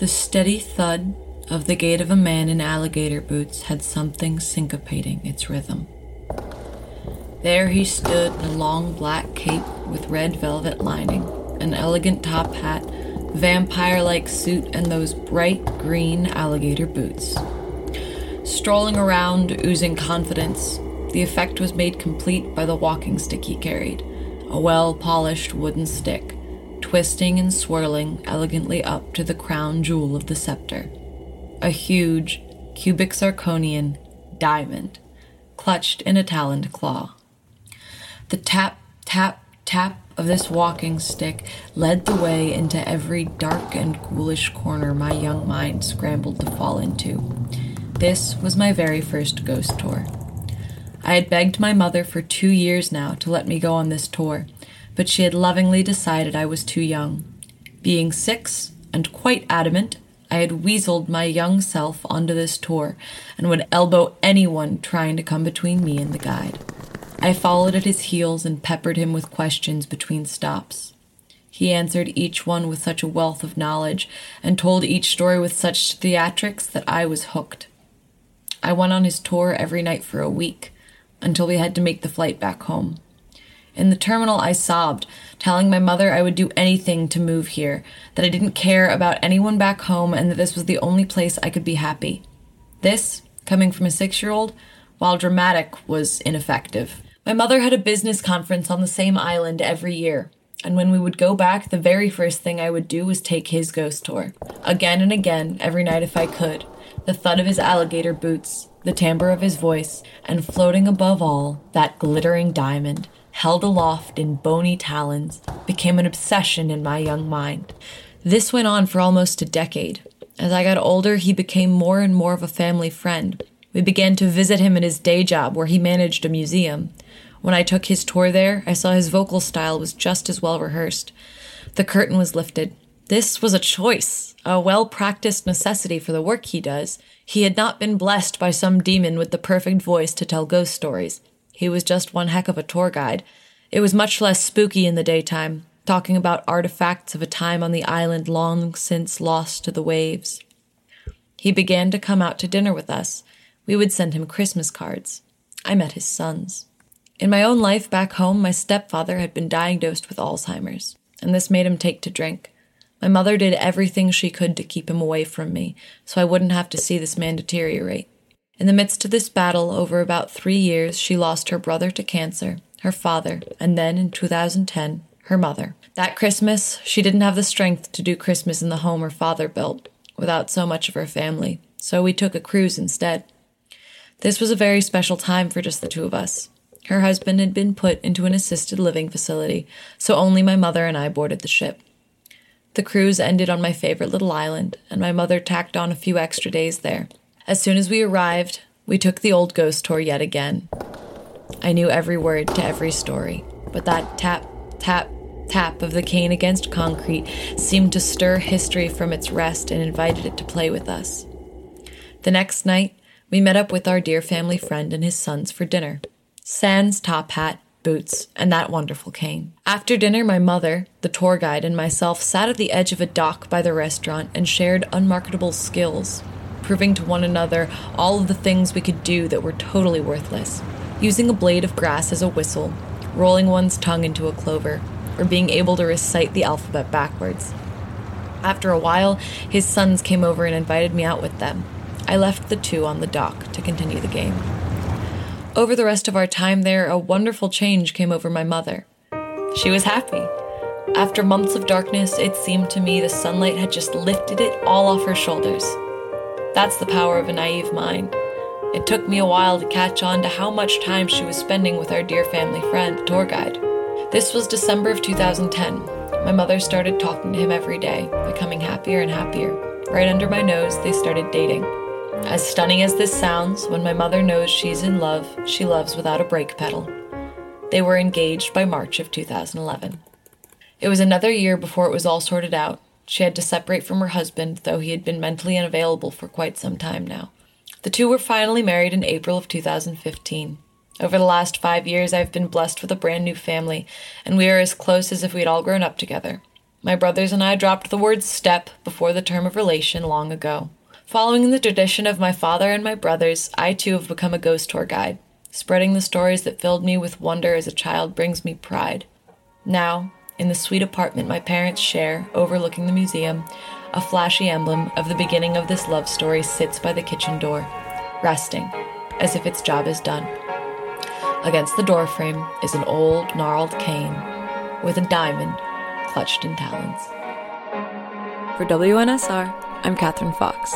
The steady thud of the gait of a man in alligator boots had something syncopating its rhythm. There he stood in a long black cape with red velvet lining, an elegant top hat, vampire like suit, and those bright green alligator boots. Strolling around, oozing confidence, the effect was made complete by the walking stick he carried, a well polished wooden stick, twisting and swirling elegantly up to the crown jewel of the scepter. A huge, cubic zirconian diamond, clutched in a taloned claw. The tap, tap, tap of this walking stick led the way into every dark and ghoulish corner my young mind scrambled to fall into. This was my very first ghost tour. I had begged my mother for two years now to let me go on this tour, but she had lovingly decided I was too young. Being six and quite adamant, I had weaseled my young self onto this tour and would elbow anyone trying to come between me and the guide. I followed at his heels and peppered him with questions between stops. He answered each one with such a wealth of knowledge and told each story with such theatrics that I was hooked. I went on his tour every night for a week until we had to make the flight back home. In the terminal, I sobbed, telling my mother I would do anything to move here, that I didn't care about anyone back home, and that this was the only place I could be happy. This, coming from a six year old, while dramatic, was ineffective. My mother had a business conference on the same island every year, and when we would go back, the very first thing I would do was take his ghost tour. Again and again, every night if I could. The thud of his alligator boots, the timbre of his voice, and floating above all, that glittering diamond, held aloft in bony talons, became an obsession in my young mind. This went on for almost a decade. As I got older, he became more and more of a family friend. We began to visit him at his day job where he managed a museum. When I took his tour there, I saw his vocal style was just as well rehearsed. The curtain was lifted. This was a choice, a well practiced necessity for the work he does. He had not been blessed by some demon with the perfect voice to tell ghost stories. He was just one heck of a tour guide. It was much less spooky in the daytime, talking about artifacts of a time on the island long since lost to the waves. He began to come out to dinner with us. We would send him Christmas cards. I met his sons. In my own life back home, my stepfather had been diagnosed with Alzheimer's, and this made him take to drink. My mother did everything she could to keep him away from me, so I wouldn't have to see this man deteriorate. In the midst of this battle, over about three years, she lost her brother to cancer, her father, and then in 2010, her mother. That Christmas, she didn't have the strength to do Christmas in the home her father built, without so much of her family, so we took a cruise instead. This was a very special time for just the two of us. Her husband had been put into an assisted living facility, so only my mother and I boarded the ship. The cruise ended on my favorite little island, and my mother tacked on a few extra days there. As soon as we arrived, we took the old ghost tour yet again. I knew every word to every story, but that tap, tap, tap of the cane against concrete seemed to stir history from its rest and invited it to play with us. The next night, we met up with our dear family friend and his sons for dinner. Sans top hat, boots, and that wonderful cane. After dinner, my mother, the tour guide, and myself sat at the edge of a dock by the restaurant and shared unmarketable skills proving to one another all of the things we could do that were totally worthless. Using a blade of grass as a whistle, rolling one's tongue into a clover, or being able to recite the alphabet backwards. After a while, his sons came over and invited me out with them. I left the two on the dock to continue the game. Over the rest of our time there, a wonderful change came over my mother. She was happy. After months of darkness, it seemed to me the sunlight had just lifted it all off her shoulders. That's the power of a naive mind. It took me a while to catch on to how much time she was spending with our dear family friend, the tour guide. This was December of 2010. My mother started talking to him every day, becoming happier and happier. Right under my nose, they started dating. As stunning as this sounds, when my mother knows she's in love, she loves without a brake pedal. They were engaged by March of 2011. It was another year before it was all sorted out, she had to separate from her husband, though he had been mentally unavailable for quite some time now. The two were finally married in April of 2015. Over the last five years, I've been blessed with a brand new family, and we are as close as if we had all grown up together. My brothers and I dropped the word step before the term of relation long ago. Following the tradition of my father and my brothers, I too have become a ghost tour guide. Spreading the stories that filled me with wonder as a child brings me pride. Now, in the sweet apartment my parents share, overlooking the museum, a flashy emblem of the beginning of this love story sits by the kitchen door, resting, as if its job is done. Against the doorframe is an old, gnarled cane with a diamond clutched in talons. For WNSR, I'm Katherine Fox.